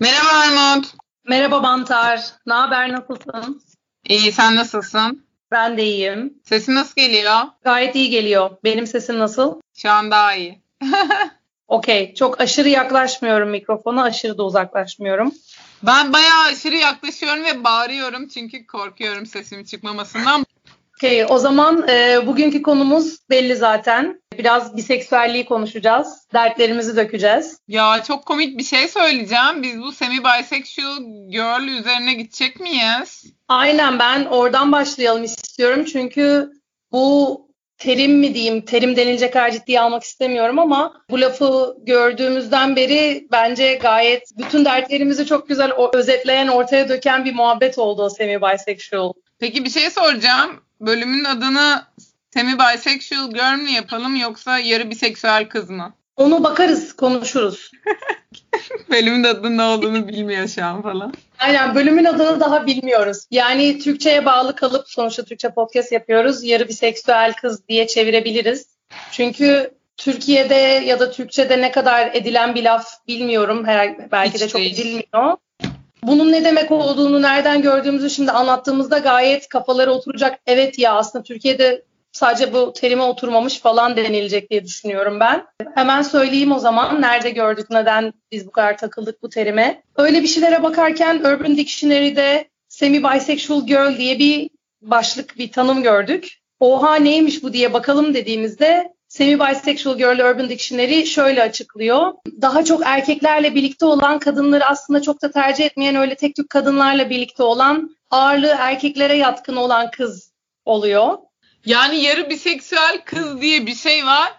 Merhaba Armut. Merhaba Bantar. Ne haber, nasılsın? İyi, sen nasılsın? Ben de iyiyim. Sesin nasıl geliyor? Gayet iyi geliyor. Benim sesim nasıl? Şu an daha iyi. Okey. Çok aşırı yaklaşmıyorum mikrofona, aşırı da uzaklaşmıyorum. Ben bayağı aşırı yaklaşıyorum ve bağırıyorum çünkü korkuyorum sesimin çıkmamasından. Okey, o zaman e, bugünkü konumuz belli zaten. Biraz biseksüelliği konuşacağız. Dertlerimizi dökeceğiz. Ya çok komik bir şey söyleyeceğim. Biz bu semi-bisexual girl üzerine gidecek miyiz? Aynen ben oradan başlayalım istiyorum. Çünkü bu terim mi diyeyim, terim denilecek kadar ciddiye almak istemiyorum ama bu lafı gördüğümüzden beri bence gayet bütün dertlerimizi çok güzel özetleyen, ortaya döken bir muhabbet oldu o semi-bisexual. Peki bir şey soracağım. Bölümün adını semi-bisexual girl mi yapalım yoksa yarı biseksüel kız mı? Onu bakarız, konuşuruz. Bölümün adının ne olduğunu bilmiyor şu an falan. Aynen bölümün adını daha bilmiyoruz. Yani Türkçe'ye bağlı kalıp sonuçta Türkçe podcast yapıyoruz. Yarı biseksüel kız diye çevirebiliriz. Çünkü Türkiye'de ya da Türkçe'de ne kadar edilen bir laf bilmiyorum. Her, belki Hiç de çok değil. edilmiyor. Bunun ne demek olduğunu nereden gördüğümüzü şimdi anlattığımızda gayet kafalara oturacak. Evet ya aslında Türkiye'de sadece bu terime oturmamış falan denilecek diye düşünüyorum ben. Hemen söyleyeyim o zaman nerede gördük, neden biz bu kadar takıldık bu terime. Öyle bir şeylere bakarken Urban Dictionary'de semi-bisexual girl diye bir başlık, bir tanım gördük. Oha neymiş bu diye bakalım dediğimizde Semi-Bisexual Girl Urban Dictionary şöyle açıklıyor. Daha çok erkeklerle birlikte olan kadınları aslında çok da tercih etmeyen öyle tek tük kadınlarla birlikte olan ağırlığı erkeklere yatkın olan kız oluyor. Yani yarı biseksüel kız diye bir şey var.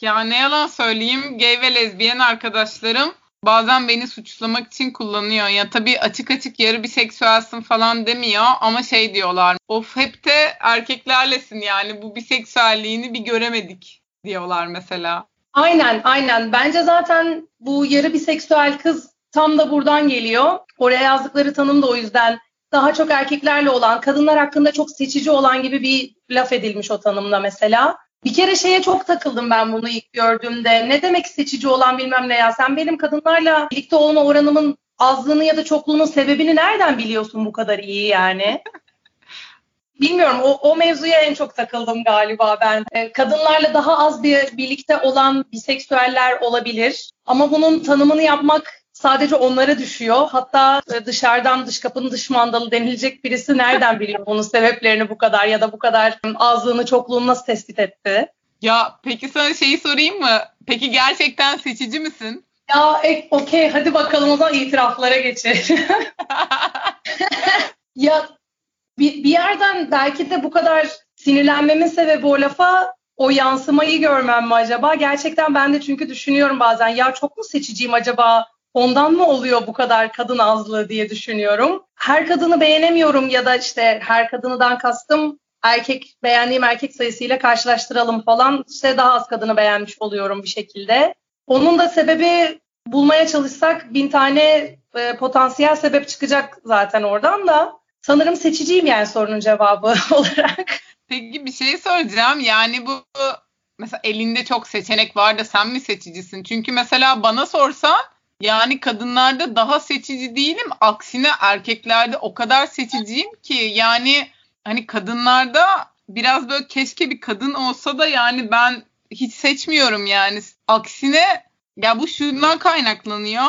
Ya ne yalan söyleyeyim gay ve lezbiyen arkadaşlarım bazen beni suçlamak için kullanıyor. Ya tabii açık açık yarı biseksüelsin falan demiyor ama şey diyorlar. Of hep de erkeklerlesin yani bu biseksüelliğini bir göremedik diyorlar mesela. Aynen aynen. Bence zaten bu yarı biseksüel kız tam da buradan geliyor. Oraya yazdıkları tanım da o yüzden daha çok erkeklerle olan, kadınlar hakkında çok seçici olan gibi bir laf edilmiş o tanımda mesela. Bir kere şeye çok takıldım ben bunu ilk gördüğümde. Ne demek seçici olan bilmem ne ya. Sen benim kadınlarla birlikte olma oranımın azlığını ya da çokluğunun sebebini nereden biliyorsun bu kadar iyi yani? Bilmiyorum o, o mevzuya en çok takıldım galiba ben. Ee, kadınlarla daha az bir birlikte olan biseksüeller olabilir. Ama bunun tanımını yapmak sadece onlara düşüyor. Hatta e, dışarıdan dış kapının dış mandalı denilecek birisi nereden biliyor bunun sebeplerini bu kadar ya da bu kadar azlığını çokluğunu nasıl tespit etti? Ya peki sana şeyi sorayım mı? Peki gerçekten seçici misin? Ya e, okey hadi bakalım o zaman itiraflara geçelim. ya bir, bir yerden belki de bu kadar sinirlenmemin sebebi o lafa o yansımayı görmem mi acaba? Gerçekten ben de çünkü düşünüyorum bazen ya çok mu seçiciyim acaba? Ondan mı oluyor bu kadar kadın azlığı diye düşünüyorum. Her kadını beğenemiyorum ya da işte her kadınıdan kastım erkek beğendiğim erkek sayısıyla karşılaştıralım falan işte daha az kadını beğenmiş oluyorum bir şekilde. Onun da sebebi bulmaya çalışsak bin tane e, potansiyel sebep çıkacak zaten oradan da. Sanırım seçiciyim yani sorunun cevabı olarak. Peki bir şey soracağım. Yani bu mesela elinde çok seçenek var da sen mi seçicisin? Çünkü mesela bana sorsan yani kadınlarda daha seçici değilim. Aksine erkeklerde o kadar seçiciyim ki yani hani kadınlarda biraz böyle keşke bir kadın olsa da yani ben hiç seçmiyorum yani. Aksine ya bu şundan kaynaklanıyor.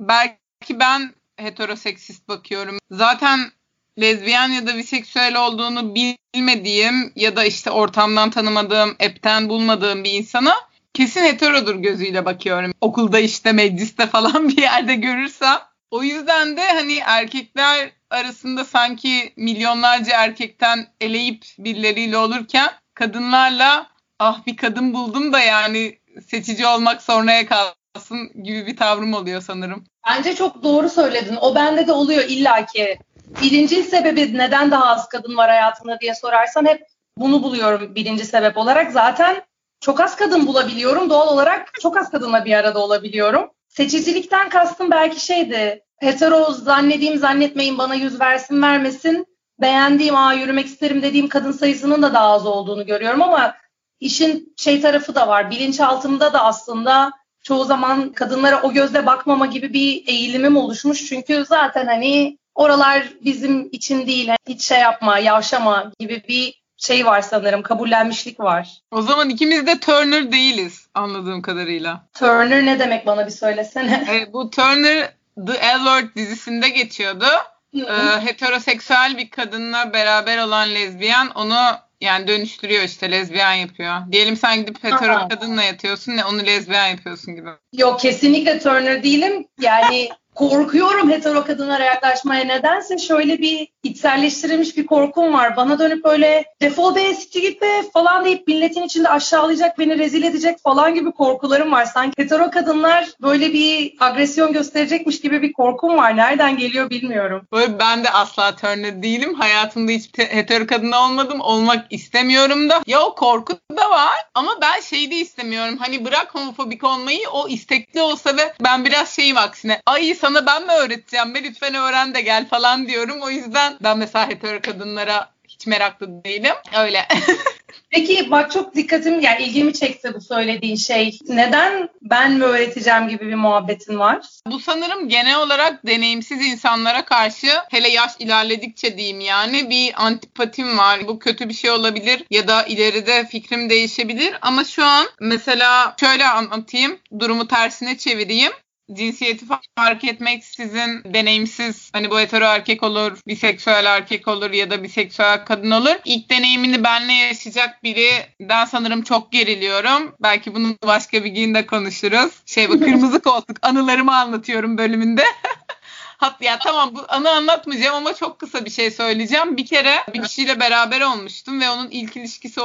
Belki ben heteroseksist bakıyorum. Zaten lezbiyen ya da biseksüel olduğunu bilmediğim ya da işte ortamdan tanımadığım, app'ten bulmadığım bir insana kesin heterodur gözüyle bakıyorum. Okulda işte mecliste falan bir yerde görürsem. O yüzden de hani erkekler arasında sanki milyonlarca erkekten eleyip birileriyle olurken kadınlarla ah bir kadın buldum da yani seçici olmak sonraya kalsın gibi bir tavrım oluyor sanırım. Bence çok doğru söyledin. O bende de oluyor illaki. Birinci sebebi neden daha az kadın var hayatımda diye sorarsan hep bunu buluyorum birinci sebep olarak. Zaten çok az kadın bulabiliyorum. Doğal olarak çok az kadınla bir arada olabiliyorum. Seçicilikten kastım belki şeydi. Hetero zannediğim zannetmeyin bana yüz versin vermesin. Beğendiğim, aa yürümek isterim dediğim kadın sayısının da daha az olduğunu görüyorum ama işin şey tarafı da var. Bilinçaltımda da aslında çoğu zaman kadınlara o gözle bakmama gibi bir eğilimim oluşmuş. Çünkü zaten hani oralar bizim için değil. Hiç şey yapma, yavşama gibi bir şey var sanırım. Kabullenmişlik var. O zaman ikimiz de Turner değiliz anladığım kadarıyla. Turner ne demek bana bir söylesene. E, bu Turner The L Word dizisinde geçiyordu. E, heteroseksüel bir kadınla beraber olan lezbiyen onu yani dönüştürüyor işte lezbiyen yapıyor. Diyelim sen gidip hetero Aha. kadınla yatıyorsun ne onu lezbiyen yapıyorsun gibi. Yok kesinlikle Turner değilim. Yani korkuyorum hetero kadınlara yaklaşmaya. Nedense şöyle bir içselleştirilmiş bir korkum var. Bana dönüp böyle defol be siktir git be falan deyip milletin içinde aşağılayacak beni rezil edecek falan gibi korkularım var. Sanki hetero kadınlar böyle bir agresyon gösterecekmiş gibi bir korkum var. Nereden geliyor bilmiyorum. Böyle ben de asla Turner değilim. Hayatımda hiç hetero kadın olmadım. Olmak istemiyorum da. Ya o korku da var ama ben şeyi de istemiyorum. Hani bırak homofobik olmayı o istekli olsa ve ben biraz şeyim aksine. Ay sana ben mi öğreteceğim be lütfen öğren de gel falan diyorum. O yüzden ben mesela hetero kadınlara hiç meraklı değilim. Öyle. Peki bak çok dikkatim yani ilgimi çekti bu söylediğin şey. Neden ben mi öğreteceğim gibi bir muhabbetin var? Bu sanırım genel olarak deneyimsiz insanlara karşı hele yaş ilerledikçe diyeyim yani bir antipatim var. Bu kötü bir şey olabilir ya da ileride fikrim değişebilir ama şu an mesela şöyle anlatayım durumu tersine çevireyim cinsiyeti fark etmek sizin deneyimsiz hani bu hetero erkek olur, biseksüel erkek olur ya da biseksüel kadın olur. İlk deneyimini benle yaşayacak birinden sanırım çok geriliyorum. Belki bunu başka bir gün de konuşuruz. Şey bu kırmızı koltuk anılarımı anlatıyorum bölümünde. Hat ya tamam bu anı anlatmayacağım ama çok kısa bir şey söyleyeceğim. Bir kere bir kişiyle beraber olmuştum ve onun ilk ilişkisi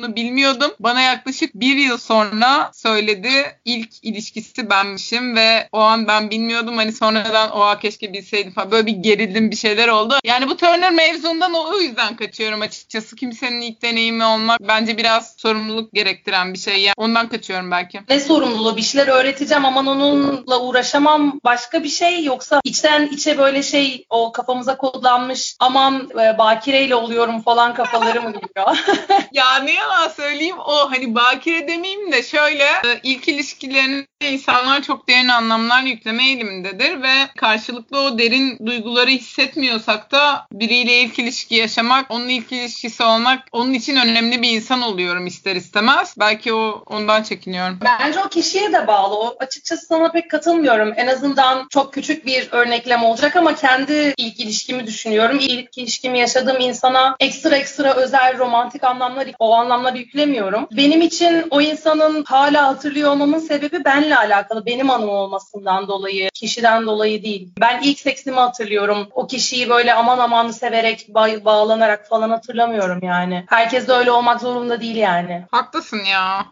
olduğu bilmiyordum. Bana yaklaşık bir yıl sonra söyledi. İlk ilişkisi benmişim ve o an ben bilmiyordum. Hani sonradan oha keşke bilseydim falan. Böyle bir gerildim bir şeyler oldu. Yani bu Turner mevzundan o yüzden kaçıyorum açıkçası. Kimsenin ilk deneyimi olmak bence biraz sorumluluk gerektiren bir şey. Yani ondan kaçıyorum belki. Ne sorumluluğu? Bir şeyler öğreteceğim aman onunla uğraşamam başka bir şey yoksa içten içe böyle şey o kafamıza kodlanmış aman e, bakireyle oluyorum falan kafaları mı geliyor? ya ne yalan söyleyeyim o hani bakire demeyeyim de şöyle e, ilk ilişkilerinde insanlar çok derin anlamlar yükleme eğilimindedir ve karşılıklı o derin duyguları hissetmiyorsak da biriyle ilk ilişki yaşamak, onun ilk ilişkisi olmak onun için önemli bir insan oluyorum ister istemez. Belki o ondan çekiniyorum. Bence o kişiye de bağlı. O açıkçası sana pek katılmıyorum. En azından çok küçük bir örneklem olacak ama kendi ilk ilişkimi düşünüyorum. İlk ilişkimi yaşadığım insana ekstra ekstra özel romantik anlamlar o anlamlar anlamlar yüklemiyorum. Benim için o insanın hala hatırlıyor olmamın sebebi benle alakalı. Benim anım olmasından dolayı, kişiden dolayı değil. Ben ilk seksimi hatırlıyorum. O kişiyi böyle aman aman severek, ba- bağlanarak falan hatırlamıyorum yani. Herkes de öyle olmak zorunda değil yani. Haklısın ya.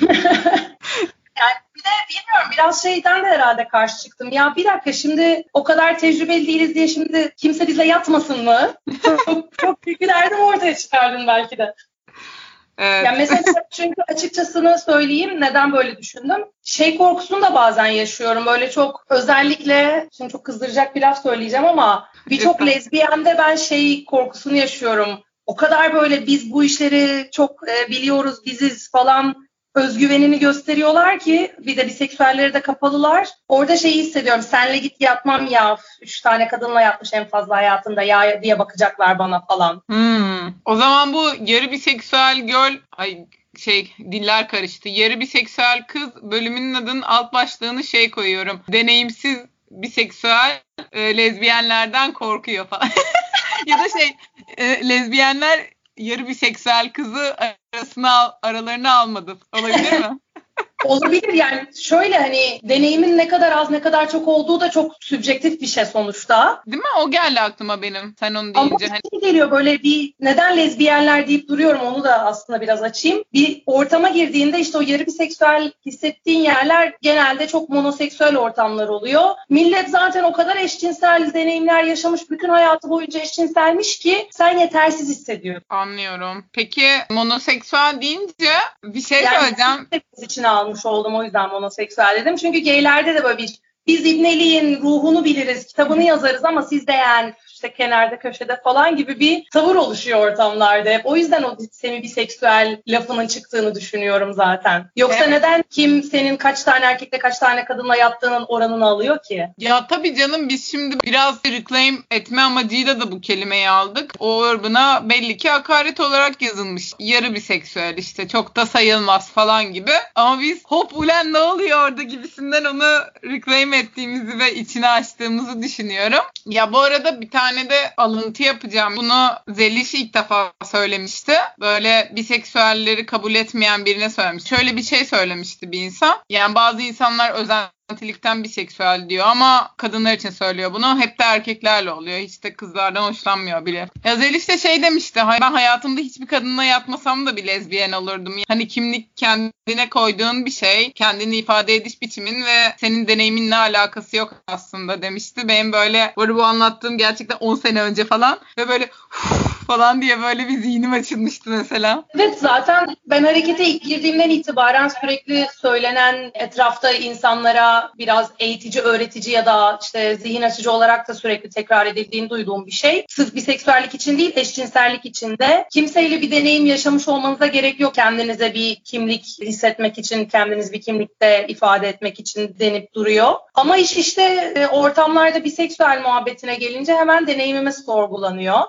Yani bir de bilmiyorum biraz şeyden de herhalde karşı çıktım. Ya bir dakika şimdi o kadar tecrübeli değiliz diye şimdi kimse bize yatmasın mı? çok, çok büyük bir derdim ortaya çıkardın belki de. Evet. Yani mesela çünkü açıkçasını söyleyeyim neden böyle düşündüm. Şey korkusunu da bazen yaşıyorum. Böyle çok özellikle şimdi çok kızdıracak bir laf söyleyeceğim ama birçok lezbiyende ben şey korkusunu yaşıyorum. O kadar böyle biz bu işleri çok e, biliyoruz, biziz falan özgüvenini gösteriyorlar ki bir de biseksüelleri de kapalılar. Orada şeyi hissediyorum. Senle git yatmam ya. Üç tane kadınla yatmış en fazla hayatında ya diye bakacaklar bana falan. Hmm. O zaman bu yarı biseksüel göl ay şey diller karıştı. Yarı biseksüel kız bölümünün adının alt başlığını şey koyuyorum. Deneyimsiz biseksüel e, lezbiyenlerden korkuyor falan. ya da şey e, lezbiyenler yarı biseksüel kızı arasına aralarına almadı. Olabilir mi? Olabilir yani şöyle hani deneyimin ne kadar az ne kadar çok olduğu da çok sübjektif bir şey sonuçta. Değil mi? O geldi aklıma benim sen onu deyince. Ama hani... şey geliyor böyle bir neden lezbiyenler deyip duruyorum onu da aslında biraz açayım. Bir ortama girdiğinde işte o yarı biseksüel hissettiğin yerler genelde çok monoseksüel ortamlar oluyor. Millet zaten o kadar eşcinsel deneyimler yaşamış bütün hayatı boyunca eşcinselmiş ki sen yetersiz hissediyorsun. Anlıyorum. Peki monoseksüel deyince bir şey yani söyleyeceğim. almış almış oldum o yüzden monoseksüel dedim. Çünkü geylerde de böyle bir biz İbneli'nin ruhunu biliriz, kitabını yazarız ama siz de yani işte kenarda köşede falan gibi bir tavır oluşuyor ortamlarda. O yüzden o semi biseksüel lafının çıktığını düşünüyorum zaten. Yoksa evet. neden kim senin kaç tane erkekle kaç tane kadınla yattığının oranını alıyor ki? Ya tabii canım biz şimdi biraz reclaim etme amacıyla da bu kelimeyi aldık. O Urban'a belli ki hakaret olarak yazılmış. Yarı biseksüel işte çok da sayılmaz falan gibi. Ama biz hop ulen ne oluyor orada gibisinden onu reclaim ettiğimizi ve içine açtığımızı düşünüyorum. Ya bu arada bir tane de alıntı yapacağım. Bunu Zeliş ilk defa söylemişti. Böyle biseksüelleri kabul etmeyen birine söylemiş. Şöyle bir şey söylemişti bir insan. Yani bazı insanlar özel romantilikten biseksüel diyor ama kadınlar için söylüyor bunu. Hep de erkeklerle oluyor. Hiç de kızlardan hoşlanmıyor bile. Ya Zeliş de şey demişti. Ben hayatımda hiçbir kadınla yatmasam da bir lezbiyen olurdum. Hani kimlik kendine koyduğun bir şey. Kendini ifade ediş biçimin ve senin deneyiminle alakası yok aslında demişti. Benim böyle bu anlattığım gerçekten 10 sene önce falan ve böyle falan diye böyle bir zihnim açılmıştı mesela. Evet zaten ben harekete ilk girdiğimden itibaren sürekli söylenen etrafta insanlara biraz eğitici, öğretici ya da işte zihin açıcı olarak da sürekli tekrar edildiğini duyduğum bir şey. Sırf biseksüellik için değil, eşcinsellik için de kimseyle bir deneyim yaşamış olmanıza gerek yok. Kendinize bir kimlik hissetmek için, kendiniz bir kimlikte ifade etmek için denip duruyor. Ama iş işte e, ortamlarda biseksüel muhabbetine gelince hemen deneyimimiz sorgulanıyor.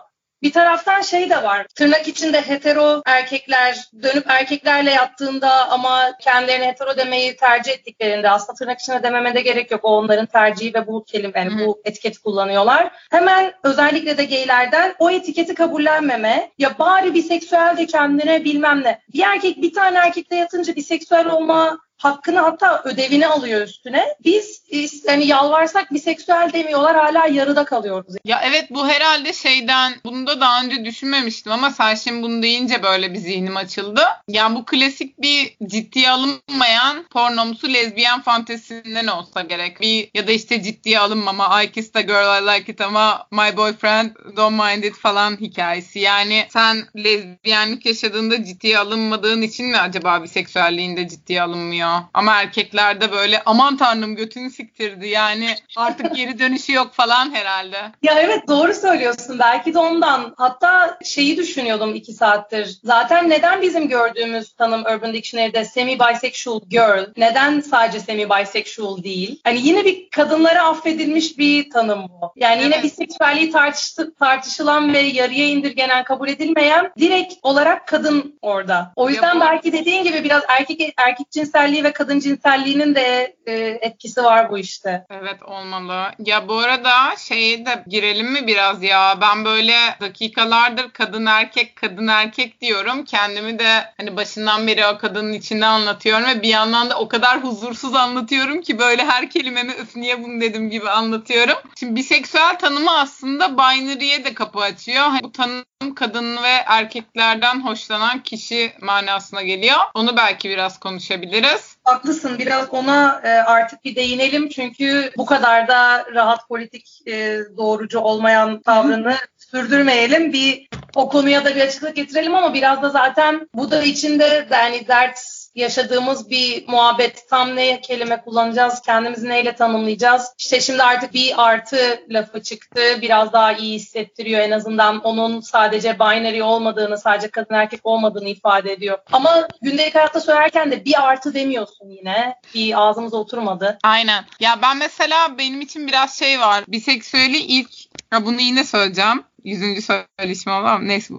Bir taraftan şey de var. Tırnak içinde hetero erkekler dönüp erkeklerle yattığında ama kendilerini hetero demeyi tercih ettiklerinde aslında tırnak içinde dememe de gerek yok. O onların tercihi ve bu kelime yani bu etiketi kullanıyorlar. Hemen özellikle de geylerden o etiketi kabullenmeme ya bari biseksüel de kendine bilmem ne. Bir erkek bir tane erkekle yatınca biseksüel olma hakkını hatta ödevini alıyor üstüne. Biz yani yalvarsak biseksüel demiyorlar hala yarıda kalıyoruz. Ya evet bu herhalde şeyden bunu da daha önce düşünmemiştim ama sen şimdi bunu deyince böyle bir zihnim açıldı. Yani bu klasik bir ciddiye alınmayan pornomsu lezbiyen fantezisinden olsa gerek. Bir ya da işte ciddiye alınmama I kissed a girl I like it ama my boyfriend don't mind it falan hikayesi. Yani sen lezbiyenlik yaşadığında ciddiye alınmadığın için mi acaba biseksüelliğinde ciddiye alınmıyor? Ama erkeklerde böyle aman tanrım götünü siktirdi yani artık geri dönüşü yok falan herhalde. Ya evet doğru söylüyorsun belki de ondan. Hatta şeyi düşünüyordum iki saattir. Zaten neden bizim gördüğümüz tanım Urban Dictionary'de semi-bisexual girl neden sadece semi-bisexual değil? Hani yine bir kadınlara affedilmiş bir tanım bu. Yani evet. yine biseksüelliği tartıştı, tartışılan ve yarıya indirgenen kabul edilmeyen direkt olarak kadın orada. O yüzden bu... belki dediğin gibi biraz erkek erkek cinselliği ve kadın cinselliğinin de e, etkisi var bu işte. Evet olmalı. Ya bu arada şeye de girelim mi biraz ya? Ben böyle dakikalardır kadın erkek kadın erkek diyorum. Kendimi de hani başından beri o kadının içinde anlatıyorum ve bir yandan da o kadar huzursuz anlatıyorum ki böyle her kelimemi öf niye bunu dedim gibi anlatıyorum. Şimdi biseksüel tanımı aslında binary'e de kapı açıyor. Hani bu tanım kadın ve erkeklerden hoşlanan kişi manasına geliyor. Onu belki biraz konuşabiliriz. Haklısın biraz ona e, artık bir değinelim çünkü bu kadar da rahat politik e, doğrucu olmayan tavrını sürdürmeyelim. Bir o konuya da bir açıklık getirelim ama biraz da zaten bu da içinde yani dert yaşadığımız bir muhabbet. Tam ne kelime kullanacağız, kendimizi neyle tanımlayacağız? İşte şimdi artık bir artı lafı çıktı. Biraz daha iyi hissettiriyor en azından. Onun sadece binary olmadığını, sadece kadın erkek olmadığını ifade ediyor. Ama gündelik hayatta söylerken de bir artı demiyorsun yine. Bir ağzımıza oturmadı. Aynen. Ya ben mesela benim için biraz şey var. Biseksüeli ilk ya bunu yine söyleyeceğim. Yüzüncü söyleşim ama neyse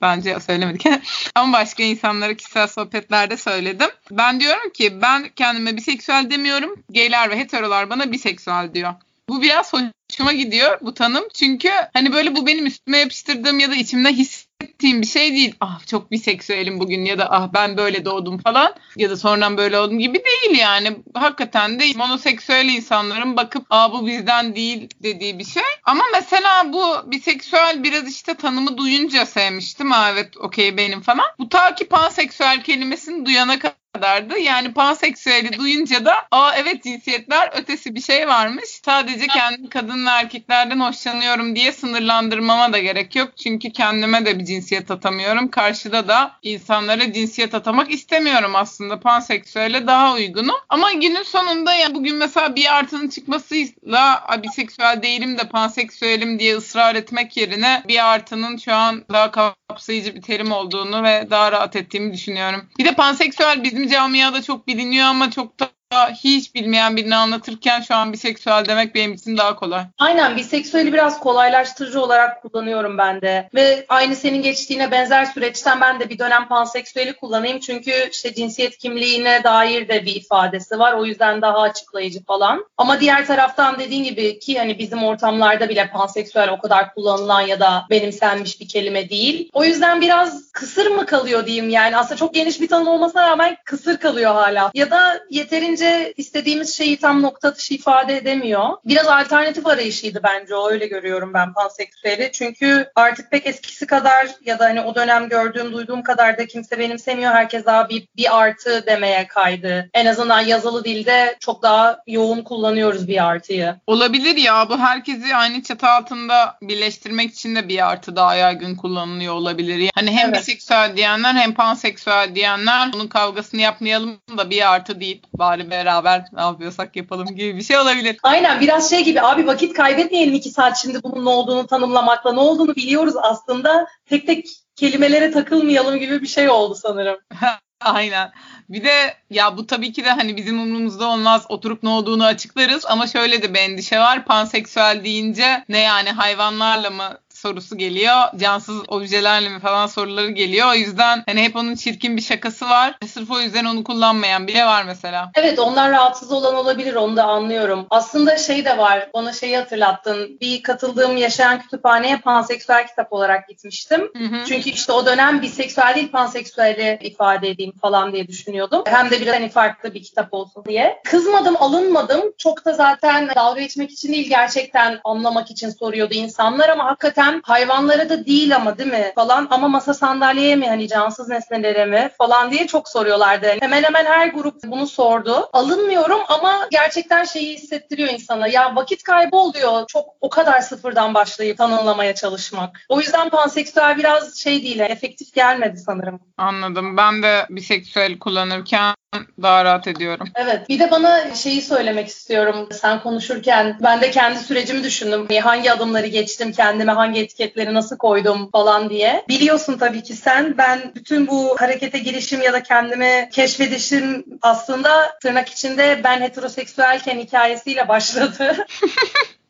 bence söylemedik. ama başka insanlara kişisel sohbetlerde söyledim. Ben diyorum ki ben kendime biseksüel demiyorum. Gayler ve heterolar bana biseksüel diyor. Bu biraz hoşuma gidiyor bu tanım. Çünkü hani böyle bu benim üstüme yapıştırdığım ya da içimde his ettiğim bir şey değil. Ah çok biseksüelim bugün ya da ah ben böyle doğdum falan ya da sonradan böyle oldum gibi değil yani. Hakikaten de monoseksüel insanların bakıp ah bu bizden değil dediği bir şey. Ama mesela bu biseksüel biraz işte tanımı duyunca sevmiştim. Ha evet okey benim falan. Bu ta ki panseksüel kelimesini duyana kadar kadardı. Yani panseksüeli duyunca da aa evet cinsiyetler ötesi bir şey varmış. Sadece kendi kadın erkeklerden hoşlanıyorum diye sınırlandırmama da gerek yok. Çünkü kendime de bir cinsiyet atamıyorum. Karşıda da insanlara cinsiyet atamak istemiyorum aslında. Panseksüele daha uygunum. Ama günün sonunda ya bugün mesela bir artının çıkmasıyla biseksüel değilim de panseksüelim diye ısrar etmek yerine bir artının şu an daha kapsayıcı bir terim olduğunu ve daha rahat ettiğimi düşünüyorum. Bir de panseksüel bizim camiada çok biliniyor ama çok da hiç bilmeyen birini anlatırken şu an biseksüel demek benim için daha kolay. Aynen biseksüeli biraz kolaylaştırıcı olarak kullanıyorum ben de. Ve aynı senin geçtiğine benzer süreçten ben de bir dönem panseksüeli kullanayım. Çünkü işte cinsiyet kimliğine dair de bir ifadesi var. O yüzden daha açıklayıcı falan. Ama diğer taraftan dediğin gibi ki hani bizim ortamlarda bile panseksüel o kadar kullanılan ya da benimsenmiş bir kelime değil. O yüzden biraz kısır mı kalıyor diyeyim yani. Aslında çok geniş bir tanım olmasına rağmen kısır kalıyor hala. Ya da yeterince bence istediğimiz şeyi tam nokta atışı ifade edemiyor. Biraz alternatif arayışıydı bence o öyle görüyorum ben panseksüeli. Çünkü artık pek eskisi kadar ya da hani o dönem gördüğüm duyduğum kadar da kimse benimsemiyor. Herkes daha bir, bir artı demeye kaydı. En azından yazılı dilde çok daha yoğun kullanıyoruz bir artıyı. Olabilir ya bu herkesi aynı çatı altında birleştirmek için de bir artı daha yaygın kullanılıyor olabilir. Hani hem evet. biseksüel diyenler hem panseksüel diyenler bunun kavgasını yapmayalım da bir artı deyip bari beraber ne yapıyorsak yapalım gibi bir şey olabilir. Aynen biraz şey gibi abi vakit kaybetmeyelim iki saat şimdi bunun ne olduğunu tanımlamakla ne olduğunu biliyoruz aslında tek tek kelimelere takılmayalım gibi bir şey oldu sanırım. Aynen. Bir de ya bu tabii ki de hani bizim umurumuzda olmaz. Oturup ne olduğunu açıklarız ama şöyle de bir endişe var. Panseksüel deyince ne yani hayvanlarla mı sorusu geliyor. Cansız objelerle mi falan soruları geliyor. O yüzden hani hep onun çirkin bir şakası var. Sırf o yüzden onu kullanmayan bile var mesela. Evet onlar rahatsız olan olabilir onu da anlıyorum. Aslında şey de var. Ona şeyi hatırlattın. Bir katıldığım yaşayan kütüphaneye panseksüel kitap olarak gitmiştim. Hı hı. Çünkü işte o dönem biseksüel değil panseksüeli ifade edeyim falan diye düşünüyordum. Hem de biraz hani farklı bir kitap olsun diye. Kızmadım, alınmadım. Çok da zaten dalga geçmek için değil gerçekten anlamak için soruyordu insanlar ama hakikaten hayvanlara da değil ama değil mi falan ama masa sandalyeye mi hani cansız nesnelere mi falan diye çok soruyorlardı. Hemen hemen her grup bunu sordu. Alınmıyorum ama gerçekten şeyi hissettiriyor insana. Ya vakit kaybı oluyor. Çok o kadar sıfırdan başlayıp tanımlamaya çalışmak. O yüzden panseksüel biraz şey değil, efektif gelmedi sanırım. Anladım. Ben de biseksüel kullanırken daha rahat ediyorum. Evet. Bir de bana şeyi söylemek istiyorum. Sen konuşurken ben de kendi sürecimi düşündüm. Hangi adımları geçtim, kendime hangi etiketleri nasıl koydum falan diye. Biliyorsun tabii ki sen ben bütün bu harekete girişim ya da kendimi keşfedişim aslında tırnak içinde ben heteroseksüelken hikayesiyle başladı.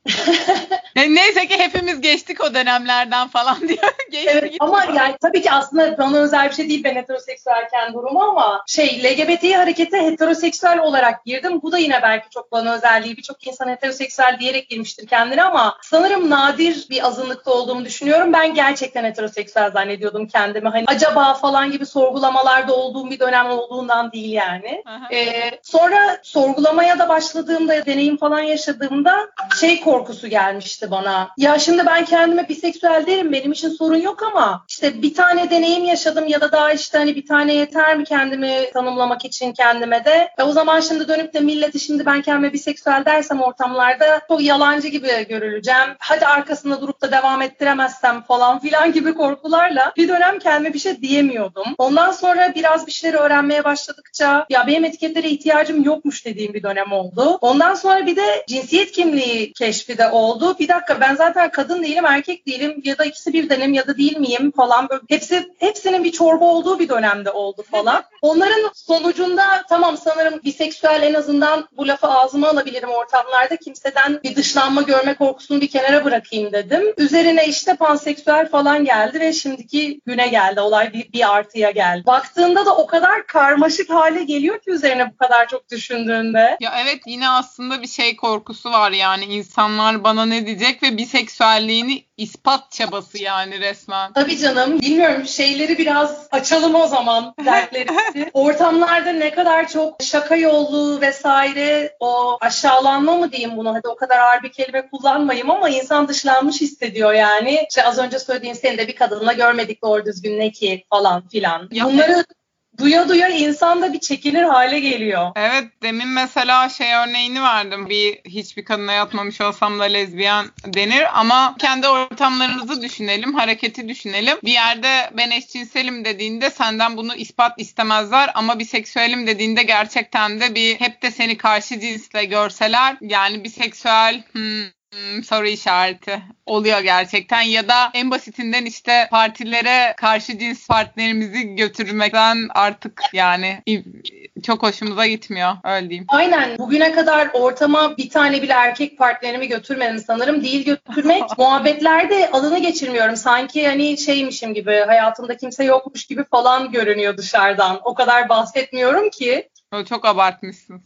Neyse ki hepimiz geçtik o dönemlerden falan diyor. evet, ama yani tabii ki aslında bana özel bir şey değil ben heteroseksüelken durumu ama şey LGBT harekete heteroseksüel olarak girdim. Bu da yine belki çok bana özel değil. Birçok insan heteroseksüel diyerek girmiştir kendine ama sanırım nadir bir azınlıkta olduğumu düşünüyorum. Ben gerçekten heteroseksüel zannediyordum kendimi. Hani acaba falan gibi sorgulamalarda olduğum bir dönem olduğundan değil yani. Ee, sonra sorgulamaya da başladığımda, deneyim falan yaşadığımda şey korkusu gelmişti bana. Ya şimdi ben kendime biseksüel derim benim için sorun yok ama işte bir tane deneyim yaşadım ya da daha işte hani bir tane yeter mi kendimi tanımlamak için kendime de. E o zaman şimdi dönüp de milleti şimdi ben kendime biseksüel dersem ortamlarda çok yalancı gibi görüleceğim. Hadi arkasında durup da devam ettiremezsem falan filan gibi korkularla bir dönem kendime bir şey diyemiyordum. Ondan sonra biraz bir şeyleri öğrenmeye başladıkça ya benim etiketlere ihtiyacım yokmuş dediğim bir dönem oldu. Ondan sonra bir de cinsiyet kimliği keşf keşfi de oldu. Bir dakika ben zaten kadın değilim, erkek değilim ya da ikisi birdenim ya da değil miyim falan. Böyle hepsi hepsinin bir çorba olduğu bir dönemde oldu falan. Onların sonucunda tamam sanırım biseksüel en azından bu lafı ağzıma alabilirim ortamlarda. Kimseden bir dışlanma görme korkusunu bir kenara bırakayım dedim. Üzerine işte panseksüel falan geldi ve şimdiki güne geldi. Olay bir, bir artıya geldi. Baktığında da o kadar karmaşık hale geliyor ki üzerine bu kadar çok düşündüğünde. Ya evet yine aslında bir şey korkusu var yani insan insanlar bana ne diyecek ve biseksüelliğini ispat çabası yani resmen. Tabii canım. Bilmiyorum şeyleri biraz açalım o zaman dertlerimizi. Ortamlarda ne kadar çok şaka yollu vesaire o aşağılanma mı diyeyim bunu hadi o kadar ağır bir kelime kullanmayayım ama insan dışlanmış hissediyor yani. İşte az önce söylediğin seni de bir kadınla görmedik doğru düzgün ne ki falan filan. Ya Bunları duya duya insan da bir çekilir hale geliyor. Evet demin mesela şey örneğini verdim. Bir hiçbir kadına yatmamış olsam da lezbiyen denir ama kendi ortamlarımızı düşünelim, hareketi düşünelim. Bir yerde ben eşcinselim dediğinde senden bunu ispat istemezler ama bir seksüelim dediğinde gerçekten de bir hep de seni karşı cinsle görseler yani bir seksüel hmm, Hmm, soru işareti oluyor gerçekten ya da en basitinden işte partilere karşı cins partnerimizi götürmekten artık yani çok hoşumuza gitmiyor öyle diyeyim. Aynen bugüne kadar ortama bir tane bile erkek partnerimi götürmedim sanırım değil götürmek muhabbetlerde alını geçirmiyorum sanki hani şeymişim gibi hayatımda kimse yokmuş gibi falan görünüyor dışarıdan o kadar bahsetmiyorum ki. Çok abartmışsın.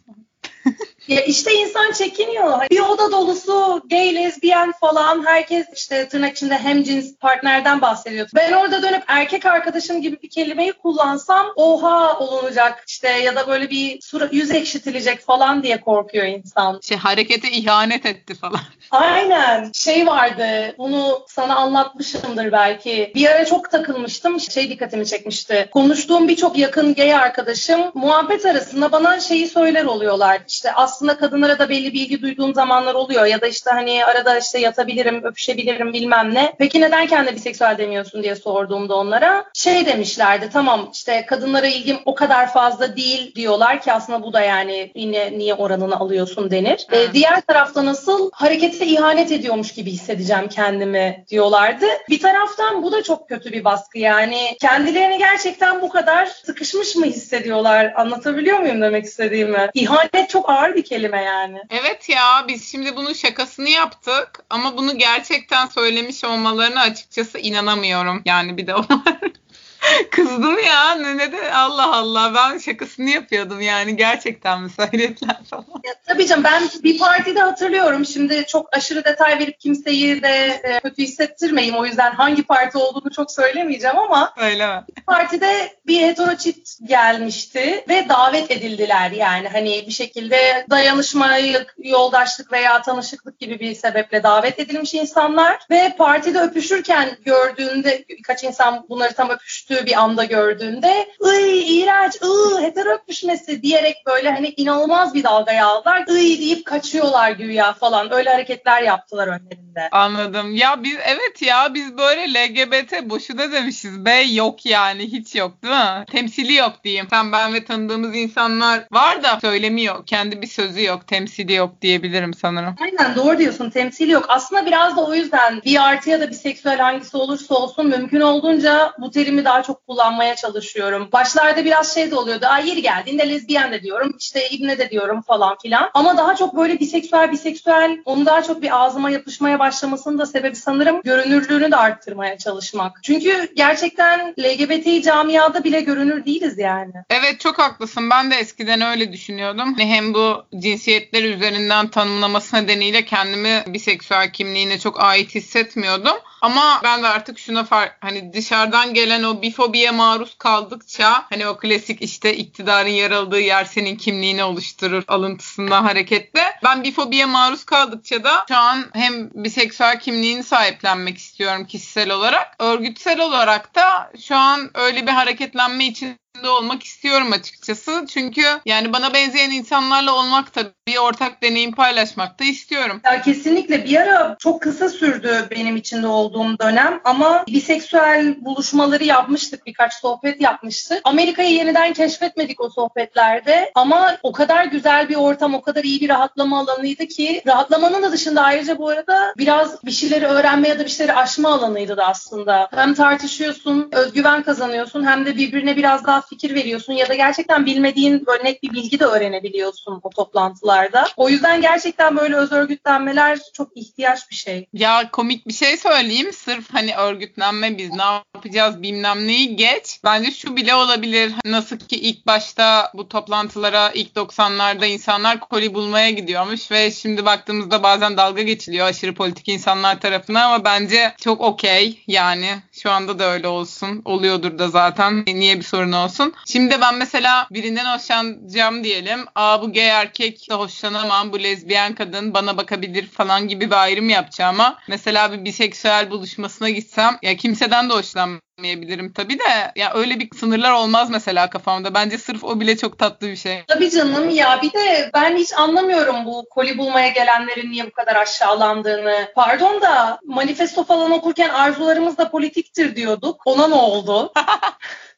Ya işte insan çekiniyor. Bir oda dolusu gay, lezbiyen falan herkes işte tırnak içinde hem cins partnerden bahsediyor. Ben orada dönüp erkek arkadaşım gibi bir kelimeyi kullansam oha olunacak işte ya da böyle bir sura, yüz ekşitilecek falan diye korkuyor insan. Şey harekete ihanet etti falan. Aynen. Şey vardı bunu sana anlatmışımdır belki. Bir ara çok takılmıştım. Şey dikkatimi çekmişti. Konuştuğum birçok yakın gay arkadaşım muhabbet arasında bana şeyi söyler oluyorlar. İşte aslında kadınlara da belli bilgi duyduğum zamanlar oluyor ya da işte hani arada işte yatabilirim, öpüşebilirim bilmem ne. Peki neden kendine biseksüel demiyorsun diye sorduğumda onlara şey demişlerdi tamam işte kadınlara ilgim o kadar fazla değil diyorlar ki aslında bu da yani yine niye oranını alıyorsun denir. Ee, diğer tarafta nasıl harekete ihanet ediyormuş gibi hissedeceğim kendimi diyorlardı. Bir taraftan bu da çok kötü bir baskı yani kendilerini gerçekten bu kadar sıkışmış mı hissediyorlar anlatabiliyor muyum demek istediğimi? İhanet çok ağır bir kelime yani. Evet ya biz şimdi bunun şakasını yaptık ama bunu gerçekten söylemiş olmalarına açıkçası inanamıyorum. Yani bir de o Kızdım ya ne de Allah Allah ben şakasını yapıyordum yani gerçekten mi söylediler falan. Ya, tabii canım ben bir partide hatırlıyorum şimdi çok aşırı detay verip kimseyi de e, kötü hissettirmeyeyim o yüzden hangi parti olduğunu çok söylemeyeceğim ama Öyle mi? Bir partide bir heteroçit gelmişti ve davet edildiler yani hani bir şekilde dayanışmayı, yoldaşlık veya tanışıklık gibi bir sebeple davet edilmiş insanlar ve partide öpüşürken gördüğünde birkaç insan bunları tam öpüştü öpüştüğü bir anda gördüğünde ıy iğrenç, ıı hetero öpüşmesi diyerek böyle hani inanılmaz bir dalgaya aldılar. ıy deyip kaçıyorlar güya falan. Öyle hareketler yaptılar önlerinde. Anladım. Ya biz evet ya biz böyle LGBT boşuna demişiz. B yok yani hiç yok değil mi? Temsili yok diyeyim. Sen ben ve tanıdığımız insanlar var da söylemiyor. Kendi bir sözü yok. Temsili yok diyebilirim sanırım. Aynen doğru diyorsun. Temsili yok. Aslında biraz da o yüzden bir artı ya da bir seksüel hangisi olursa olsun mümkün olduğunca bu terimi daha çok kullanmaya çalışıyorum. Başlarda biraz şey de oluyordu. Ay yeri geldiğinde lezbiyen de diyorum. işte ibne de diyorum falan filan. Ama daha çok böyle biseksüel biseksüel onu daha çok bir ağzıma yapışmaya başlamasının da sebebi sanırım görünürlüğünü de arttırmaya çalışmak. Çünkü gerçekten LGBT camiada bile görünür değiliz yani. Evet çok haklısın. Ben de eskiden öyle düşünüyordum. Hani hem bu cinsiyetler üzerinden tanımlaması nedeniyle kendimi biseksüel kimliğine çok ait hissetmiyordum. Ama ben de artık şuna fark hani dışarıdan gelen o bifobiye maruz kaldıkça hani o klasik işte iktidarın yer aldığı yer senin kimliğini oluşturur alıntısından hareketle. Ben bifobiye maruz kaldıkça da şu an hem biseksüel kimliğini sahiplenmek istiyorum kişisel olarak. Örgütsel olarak da şu an öyle bir hareketlenme için olmak istiyorum açıkçası. Çünkü yani bana benzeyen insanlarla olmak tabii bir ortak deneyim paylaşmak da istiyorum. Ya kesinlikle bir ara çok kısa sürdü benim içinde olduğum dönem ama biseksüel buluşmaları yapmıştık. Birkaç sohbet yapmıştık. Amerika'yı yeniden keşfetmedik o sohbetlerde ama o kadar güzel bir ortam, o kadar iyi bir rahatlama alanıydı ki rahatlamanın da dışında ayrıca bu arada biraz bir şeyleri öğrenme ya da bir şeyleri aşma alanıydı da aslında. Hem tartışıyorsun, özgüven kazanıyorsun hem de birbirine biraz daha fikir veriyorsun ya da gerçekten bilmediğin böyle net bir bilgi de öğrenebiliyorsun o toplantılarda. O yüzden gerçekten böyle öz örgütlenmeler çok ihtiyaç bir şey. Ya komik bir şey söyleyeyim. Sırf hani örgütlenme biz ne yapacağız bilmem neyi geç. Bence şu bile olabilir. Nasıl ki ilk başta bu toplantılara ilk 90'larda insanlar koli bulmaya gidiyormuş ve şimdi baktığımızda bazen dalga geçiliyor aşırı politik insanlar tarafından ama bence çok okey yani şu anda da öyle olsun. Oluyordur da zaten. Niye bir sorun olsun? Hoşlanıyorsun. Şimdi ben mesela birinden hoşlanacağım diyelim. Aa bu gay erkek de hoşlanamam. Bu lezbiyen kadın bana bakabilir falan gibi bir ayrım yapacağıma. Mesela bir biseksüel buluşmasına gitsem ya kimseden de hoşlanmam yapmayabilirim tabii de ya öyle bir sınırlar olmaz mesela kafamda. Bence sırf o bile çok tatlı bir şey. Tabii canım ya bir de ben hiç anlamıyorum bu koli bulmaya gelenlerin niye bu kadar aşağılandığını. Pardon da manifesto falan okurken arzularımız da politiktir diyorduk. Ona ne oldu?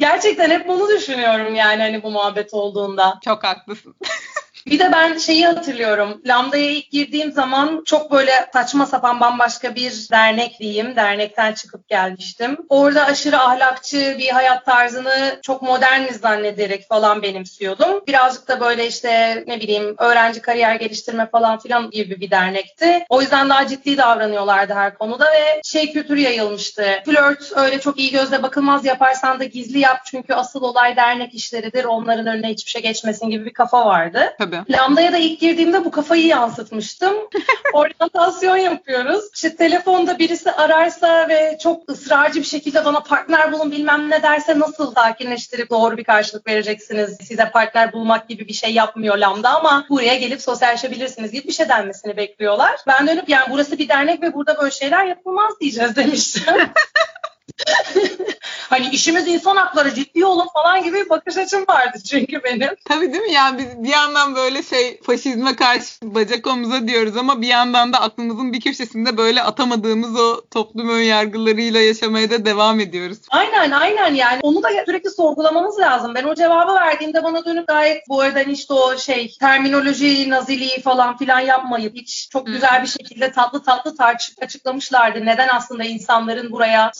Gerçekten hep bunu düşünüyorum yani hani bu muhabbet olduğunda. Çok haklısın. Bir de ben şeyi hatırlıyorum. Lambda'ya ilk girdiğim zaman çok böyle saçma sapan bambaşka bir dernek diyeyim. Dernekten çıkıp gelmiştim. Orada aşırı ahlakçı bir hayat tarzını çok moderniz zannederek falan benimsiyordum. Birazcık da böyle işte ne bileyim öğrenci kariyer geliştirme falan filan gibi bir dernekti. O yüzden daha ciddi davranıyorlardı her konuda ve şey kültürü yayılmıştı. Flört öyle çok iyi gözle bakılmaz yaparsan da gizli yap çünkü asıl olay dernek işleridir. Onların önüne hiçbir şey geçmesin gibi bir kafa vardı. Tabii. Lambda'ya da ilk girdiğimde bu kafayı yansıtmıştım. Oryantasyon yapıyoruz. İşte telefonda birisi ararsa ve çok ısrarcı bir şekilde bana partner bulun bilmem ne derse nasıl sakinleştirip doğru bir karşılık vereceksiniz. Size partner bulmak gibi bir şey yapmıyor Lambda ama buraya gelip sosyalleşebilirsiniz gibi bir şey denmesini bekliyorlar. Ben dönüp yani burası bir dernek ve burada böyle şeyler yapılmaz diyeceğiz demiştim. hani işimiz insan hakları ciddi olun falan gibi bir bakış açım vardı çünkü benim. Tabii değil mi? Yani biz bir yandan böyle şey faşizme karşı bacak omuza diyoruz ama bir yandan da aklımızın bir köşesinde böyle atamadığımız o toplum ön yargılarıyla yaşamaya da devam ediyoruz. Aynen aynen yani onu da sürekli sorgulamamız lazım. Ben o cevabı verdiğimde bana dönüp gayet bu arada hani işte o şey terminoloji naziliği falan filan yapmayıp hiç çok güzel bir şekilde tatlı tatlı tartışıp açıklamışlardı. Neden aslında insanların buraya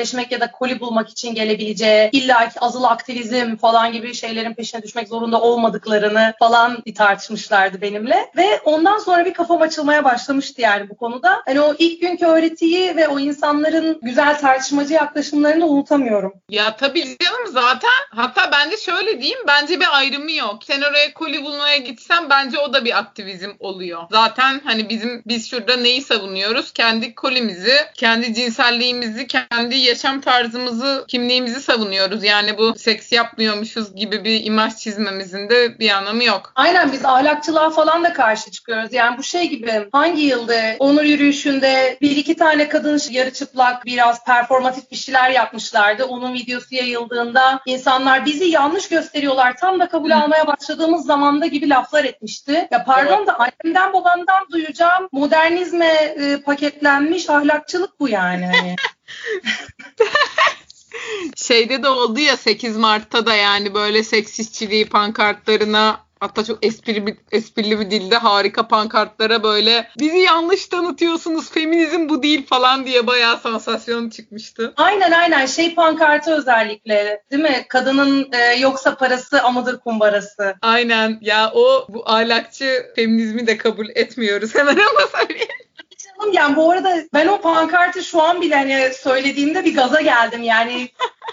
sosyalleşmek ya da koli bulmak için gelebileceği, illa azılı aktivizm falan gibi şeylerin peşine düşmek zorunda olmadıklarını falan bir tartışmışlardı benimle. Ve ondan sonra bir kafam açılmaya başlamıştı yani bu konuda. Hani o ilk günkü öğretiyi ve o insanların güzel tartışmacı yaklaşımlarını unutamıyorum. Ya tabii canım zaten hatta ben de şöyle diyeyim bence bir ayrımı yok. Sen oraya koli bulmaya gitsen bence o da bir aktivizm oluyor. Zaten hani bizim biz şurada neyi savunuyoruz? Kendi kolimizi, kendi cinselliğimizi, kendi yaşam tarzımızı, kimliğimizi savunuyoruz. Yani bu seks yapmıyormuşuz gibi bir imaj çizmemizin de bir anlamı yok. Aynen biz ahlakçılığa falan da karşı çıkıyoruz. Yani bu şey gibi hangi yılda onur yürüyüşünde bir iki tane kadın yarı çıplak biraz performatif bir şeyler yapmışlardı. Onun videosu yayıldığında insanlar bizi yanlış gösteriyorlar. Tam da kabul almaya başladığımız zamanda gibi laflar etmişti. Ya pardon evet. da annemden babamdan duyacağım modernizme e, paketlenmiş ahlakçılık bu yani. Şeyde de oldu ya 8 Mart'ta da yani böyle seks işçiliği pankartlarına hatta çok esprili, esprili bir dilde harika pankartlara böyle bizi yanlış tanıtıyorsunuz feminizm bu değil falan diye bayağı sansasyon çıkmıştı. Aynen aynen şey pankartı özellikle değil mi? Kadının e, yoksa parası amıdır kumbarası. Aynen ya o bu ahlakçı feminizmi de kabul etmiyoruz hemen ama söyleyeyim. Yani bu arada ben o pankartı şu an bile hani söylediğimde bir gaza geldim. Yani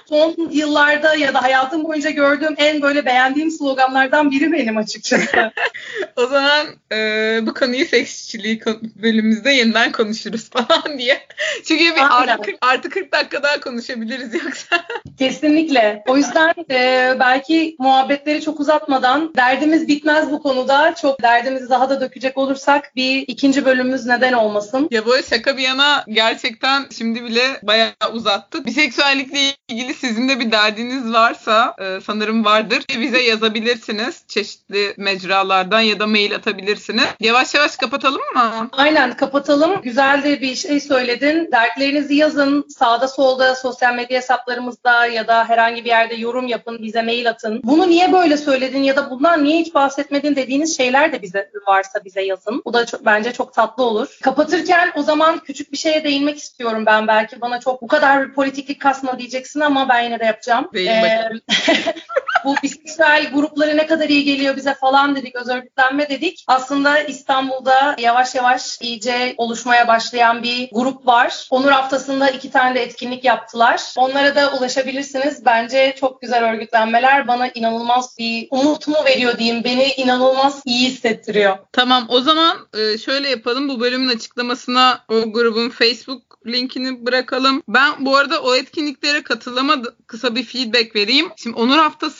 son yıllarda ya da hayatım boyunca gördüğüm en böyle beğendiğim sloganlardan biri benim açıkçası. o zaman e, bu konuyu seksçiliği bölümümüzde yeniden konuşuruz falan diye. Çünkü bir artı 40, artı 40 dakika daha konuşabiliriz yoksa. Kesinlikle. O yüzden e, belki muhabbetleri çok uzatmadan derdimiz bitmez bu konuda. Çok derdimizi daha da dökecek olursak bir ikinci bölümümüz neden olmasın. Ya böyle şaka bir yana gerçekten şimdi bile bayağı uzattık. Biseksüellikle ilgili sizin de bir derdiniz varsa e, sanırım vardır. Bize yazabilirsiniz çeşitli mecralardan ya da mail atabilirsiniz. Yavaş yavaş kapatalım mı? Aynen kapatalım. Güzel de bir şey söyledin. Dertlerinizi yazın. Sağda solda sosyal medya hesaplarımızda ya da herhangi bir yerde yorum yapın. Bize mail atın. Bunu niye böyle söyledin ya da bundan niye hiç bahsetmedin dediğiniz şeyler de bize varsa bize yazın. Bu da çok, bence çok tatlı olur. Kapatırken o zaman küçük bir şeye değinmek istiyorum ben. Belki bana çok bu kadar bir politiklik kasma diyeceksin ama ben yine de yapacağım. Değil ee, bu biseksüel grupları ne kadar iyi geliyor bize falan dedik, öz örgütlenme dedik. Aslında İstanbul'da yavaş yavaş iyice oluşmaya başlayan bir grup var. Onur haftasında iki tane de etkinlik yaptılar. Onlara da ulaşabilirsiniz. Bence çok güzel örgütlenmeler. Bana inanılmaz bir umut mu veriyor diyeyim. Beni inanılmaz iyi hissettiriyor. Tamam o zaman e, şöyle yapalım. Bu bölümün açıklamasına o grubun Facebook linkini bırakalım. Ben bu arada o etkinliklere katılamadım. Kısa bir feedback vereyim. Şimdi Onur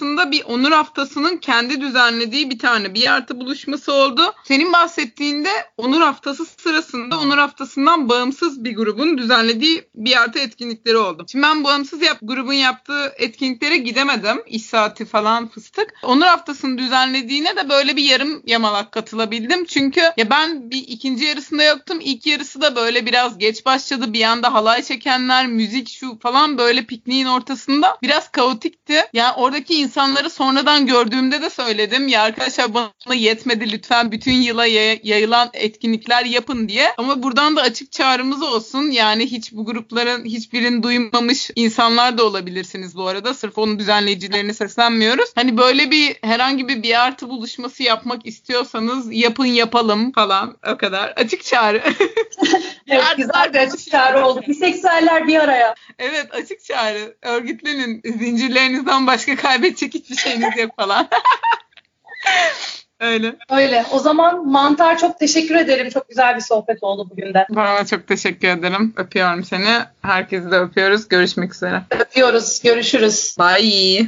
Haftası'nda bir Onur Haftası'nın kendi düzenlediği bir tane bir artı buluşması oldu. Senin bahsettiğinde Onur Haftası sırasında Onur Haftası'ndan bağımsız bir grubun düzenlediği bir artı etkinlikleri oldu. Şimdi ben bağımsız yap grubun yaptığı etkinliklere gidemedim. İş saati falan fıstık. Onur Haftası'nın düzenlediğine de böyle bir yarım yamalak katılabildim. Çünkü ya ben bir ikinci yarısında yoktum. İlk yarısı da böyle biraz geç başladı. Bir anda halay çekenler, müzik şu falan böyle pikniğin ortasında biraz kaotikti. Yani oradaki insanları sonradan gördüğümde de söyledim. Ya arkadaşlar bana yetmedi lütfen bütün yıla yayılan etkinlikler yapın diye. Ama buradan da açık çağrımız olsun. Yani hiç bu grupların hiçbirini duymamış insanlar da olabilirsiniz bu arada. Sırf onun düzenleyicilerini seslenmiyoruz. Hani böyle bir herhangi bir bir artı buluşması yapmak istiyorsanız yapın yapalım falan. O kadar. Açık çağrı. evet, güzel bir açık çağrı oldu. Biseksüeller bir araya. Evet açık çağrı. Örgütlenin. Zincirlerinizden başka kaybedecek hiçbir şeyiniz yok falan. Öyle. Öyle. O zaman Mantar çok teşekkür ederim. Çok güzel bir sohbet oldu bugün de. Bana çok teşekkür ederim. Öpüyorum seni. Herkesi de öpüyoruz. Görüşmek üzere. Öpüyoruz. Görüşürüz. Bye.